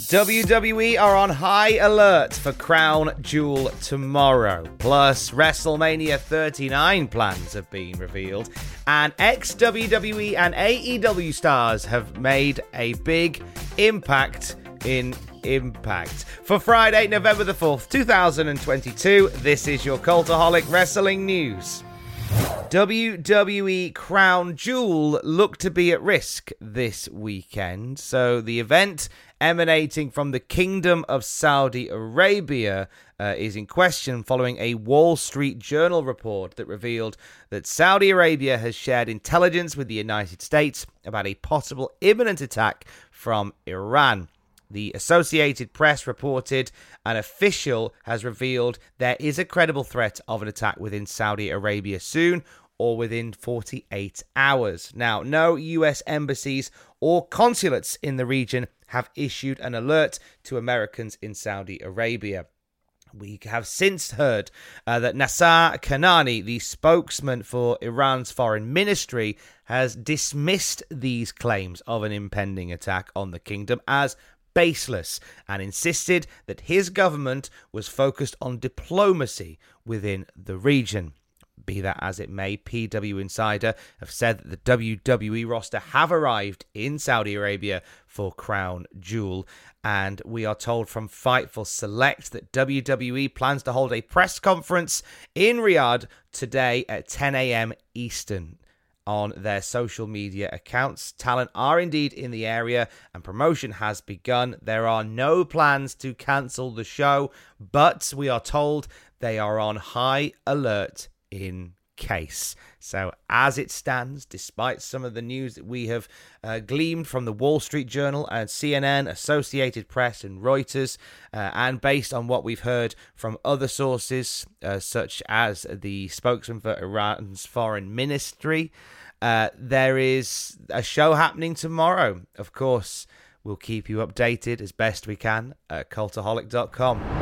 WWE are on high alert for Crown Jewel tomorrow. Plus, WrestleMania 39 plans have been revealed, and ex WWE and AEW stars have made a big impact in Impact. For Friday, November the 4th, 2022, this is your Cultaholic Wrestling News. WWE Crown Jewel look to be at risk this weekend. So the event emanating from the Kingdom of Saudi Arabia uh, is in question following a Wall Street Journal report that revealed that Saudi Arabia has shared intelligence with the United States about a possible imminent attack from Iran. The Associated Press reported an official has revealed there is a credible threat of an attack within Saudi Arabia soon or within 48 hours. Now, no US embassies or consulates in the region have issued an alert to Americans in Saudi Arabia. We have since heard uh, that Nasser Kanani, the spokesman for Iran's foreign ministry, has dismissed these claims of an impending attack on the kingdom as baseless and insisted that his government was focused on diplomacy within the region. Be that as it may, PW Insider have said that the WWE roster have arrived in Saudi Arabia for Crown Jewel. And we are told from Fightful Select that WWE plans to hold a press conference in Riyadh today at 10 a.m. Eastern on their social media accounts. Talent are indeed in the area and promotion has begun. There are no plans to cancel the show, but we are told they are on high alert in case. So, as it stands, despite some of the news that we have uh, gleaned from the Wall Street Journal and CNN, Associated Press, and Reuters, uh, and based on what we've heard from other sources, uh, such as the spokesman for Iran's foreign ministry, uh, there is a show happening tomorrow. Of course, we'll keep you updated as best we can at cultaholic.com.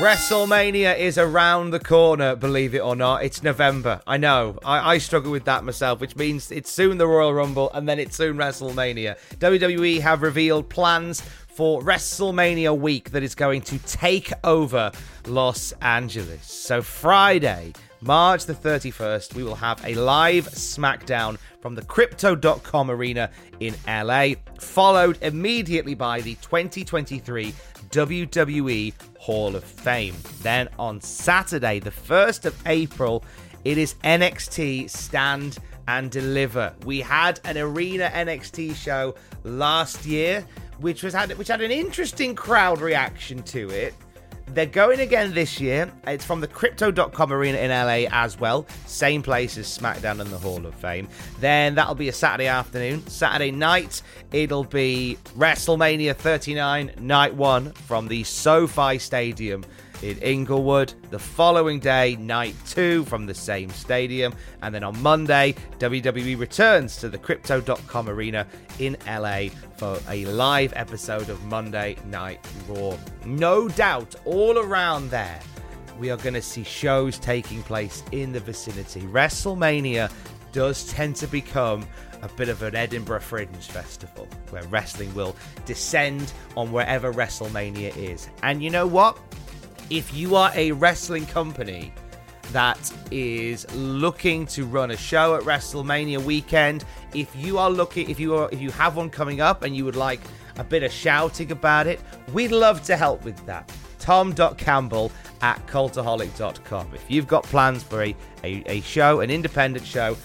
WrestleMania is around the corner, believe it or not. It's November. I know. I, I, struggle with that myself, which means it's soon the Royal Rumble and then it's soon WrestleMania. WWE have revealed plans for WrestleMania week that is going to take over Los Angeles. So, Friday, March the 31st, we will have a live SmackDown from the Crypto.com arena in LA, followed immediately by the 2023 WWE Hall of Fame. Then on Saturday, the 1st of April, it is NXT Stand and Deliver. We had an Arena NXT show last year, which was had which had an interesting crowd reaction to it. They're going again this year. It's from the Crypto.com arena in LA as well. Same place as SmackDown and the Hall of Fame. Then that'll be a Saturday afternoon. Saturday night, it'll be WrestleMania 39, night one from the SoFi Stadium in Inglewood. The following day, night two from the same stadium. And then on Monday, WWE returns to the Crypto.com arena in LA for a live episode of Monday Night Raw. No doubt, all around there, we are going to see shows taking place in the vicinity. WrestleMania does tend to become a bit of an Edinburgh Fringe festival where wrestling will descend on wherever WrestleMania is. And you know what? If you are a wrestling company that is looking to run a show at WrestleMania weekend, if you are looking, if you are, if you have one coming up and you would like a bit of shouting about it, we'd love to help with that. Tom.Campbell at cultaholic.com. If you've got plans for a, a, a show, an independent show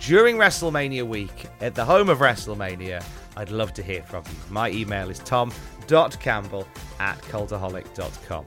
during WrestleMania week at the home of WrestleMania, I'd love to hear from you. My email is tom.campbell at cultaholic.com.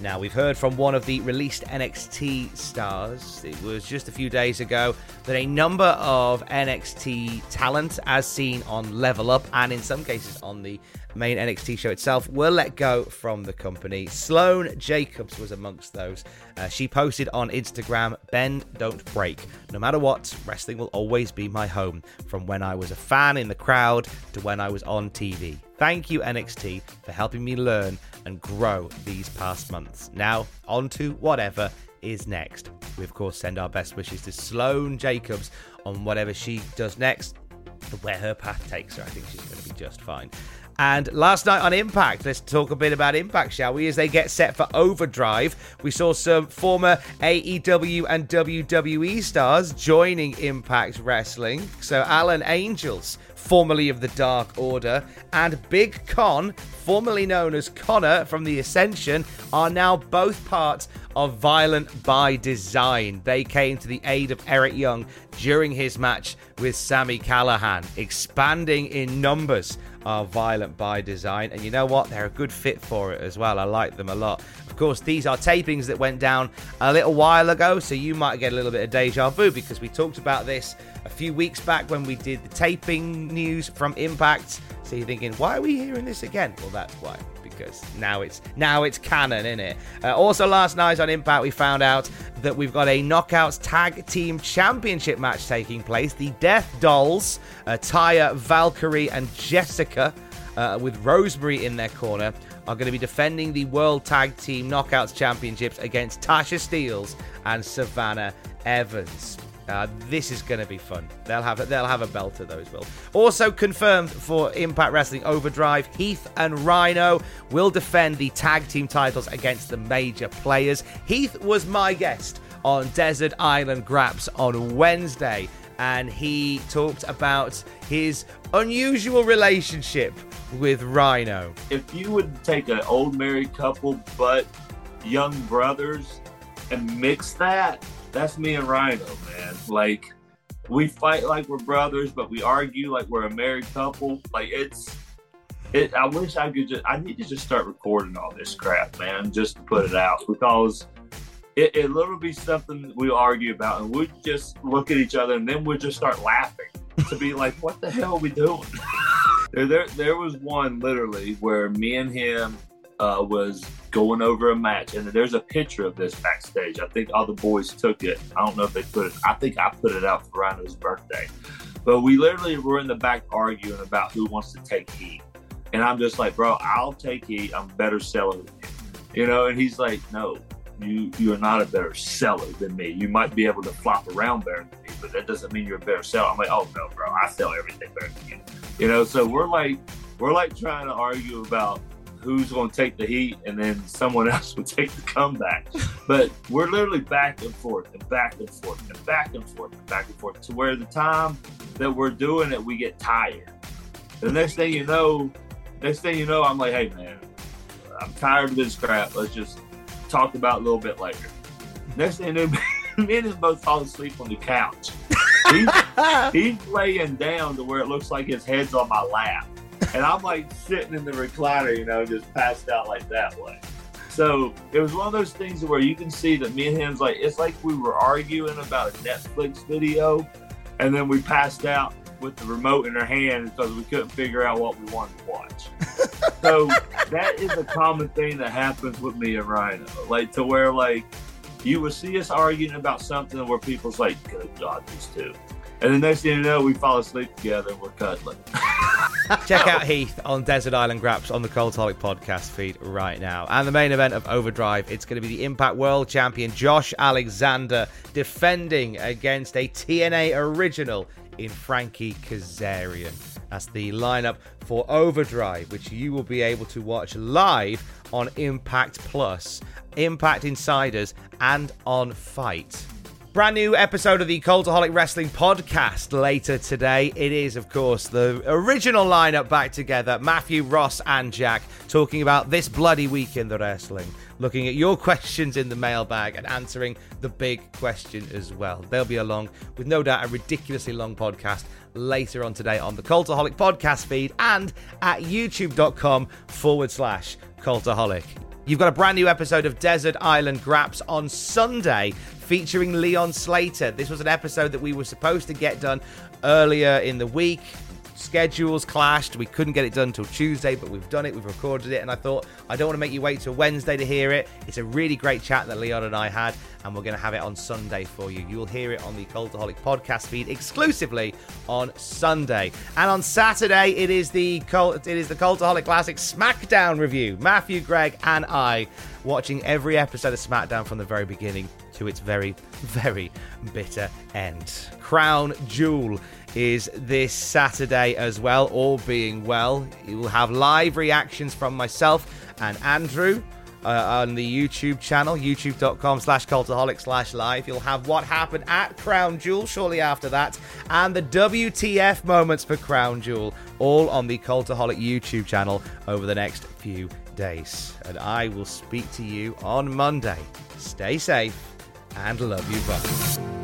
Now, we've heard from one of the released NXT stars, it was just a few days ago, that a number of NXT talent, as seen on Level Up and in some cases on the main NXT show itself, will let go from the company. Sloane Jacobs was amongst those. Uh, she posted on Instagram Bend, don't break. No matter what, wrestling will always be my home, from when I was a fan in the crowd to when I was on TV. Thank you, NXT, for helping me learn and grow these past months. Now, on to whatever is next. We, of course, send our best wishes to Sloane Jacobs on whatever she does next, where her path takes her. I think she's going to be just fine. And last night on Impact, let's talk a bit about Impact, shall we? As they get set for Overdrive, we saw some former AEW and WWE stars joining Impact Wrestling. So Alan Angels formerly of the Dark Order, and Big Kon, formerly known as Konnor from the Ascension, are now both part of Violent by Design. They came to the aid of Eric Young during his match with Sami Callihan, expanding in numbers are Violent by Design. And you know what? They're a good fit for it as well. I like them a lot. Of course, these are tapings that went down a little while ago, so you might get a little bit of deja vu because we talked about this a few weeks back when we did the taping news from Impact. So you're thinking, why are we hearing this again? Well, that's why because now it's now it's canon, in it? Uh, also, last night on Impact, we found out that we've got a Knockouts Tag Team Championship match taking place. The Death Dolls, uh, Taya, Valkyrie, and Jessicka, uh, with Rosemary in their corner, are going to be defending the World Tag Team Knockouts Championships against Tasha Steelz and Savannah Evans. Uh, this is going to be fun. They'll have they'll have a belter. Those will also confirmed for Impact Wrestling Overdrive. Heath and Rhino will defend the tag team titles against the major players. Heath was my guest on Desert Island Graps on Wednesday, and he talked about his unusual relationship with Rhino. If you would take an old married couple but young brothers and mix that that's me and Rhino, man. Like we fight like we're brothers, but we argue like we're a married couple. Like it's it I wish I could just I need to just start recording all this crap, man, just to put it out because it, it literally be something we argue about and we just look at each other and then we just start laughing to be like, what the hell are we doing? there, there there was one literally where me and him uh, was going over a match, and there's a picture of this backstage. I think all the boys took it. I don't know if they put it. I think I put it out for Rhino's birthday, but we literally were in the back arguing about who wants to take heat, and I'm just like, bro, I'll take heat. I'm better than you. You know, and he's like, no, you you are not a better seller than me. You might be able to flop around better than me, but that doesn't mean you're a better seller. I'm like, oh no, bro, I sell everything better than you. You know, so we're like we're like trying to argue about who's going to take the heat, and then someone else would take the comeback. But we're literally back and forth and back and forth and back and forth and back and forth to where the time that we're doing it, we get tired. The next thing you know, next thing you know, I'm like, hey man, I'm tired of this crap. Let's just talk about a little bit later. Next thing you know, me and him both fall asleep on the couch. He's, he's laying down to where it looks like his head's on my lap. And I'm like sitting in the recliner, you know, just passed out like that way. So it was one of those things where you can see that me and him's like, it's like we were arguing about a Netflix video and then we passed out with the remote in our hand because we couldn't figure out what we wanted to watch. so that is a common thing that happens with me and Rhino. Like to where like you will see us arguing about something where people's like, good God, these two. And the next thing you know, we fall asleep together and we're cuddling. Check out Heath on Desert Island Graps on the Cultaholic podcast feed right now. And the main event of Overdrive, it's going to be the Impact World Champion Josh Alexander defending against a TNA original in Frankie Kazarian. That's the lineup for Overdrive, which you will be able to watch live on Impact Plus, Impact Insiders, and on FITE. Brand new episode of the Cultaholic Wrestling podcast later today. It is, of course, the original lineup back together Matthew, Ross, and Jack talking about this bloody week in the wrestling, looking at your questions in the mailbag and answering the big question as well. They'll be along with no doubt a ridiculously long podcast later on today on the Cultaholic podcast feed and at youtube.com forward slash Cultaholic. You've got a brand new episode of Desert Island Graps on Sunday featuring Leon Slater. This was an episode that we were supposed to get done earlier in the week. Schedules clashed. We couldn't get it done until Tuesday, but we've done it. We've recorded it. And I thought, I don't want to make you wait till Wednesday to hear it. It's a really great chat that Leon and I had, and we're going to have it on Sunday for you. You'll hear it on the Cultaholic podcast feed exclusively on Sunday. And on Saturday, it is the Cult, it is the Cultaholic Classic SmackDown review. Matthew, Greg, and I watching every episode of SmackDown from the very beginning to its very, very bitter end. Crown Jewel is this Saturday as well, all being well. You will have live reactions from myself and Andrew. Uh, on the YouTube channel, youtube.com slash cultaholic slash live. You'll have what happened at Crown Jewel shortly after that, and the WTF moments for Crown Jewel, all on the Cultaholic YouTube channel over the next few days. And I will speak to you on Monday. Stay safe and love you both.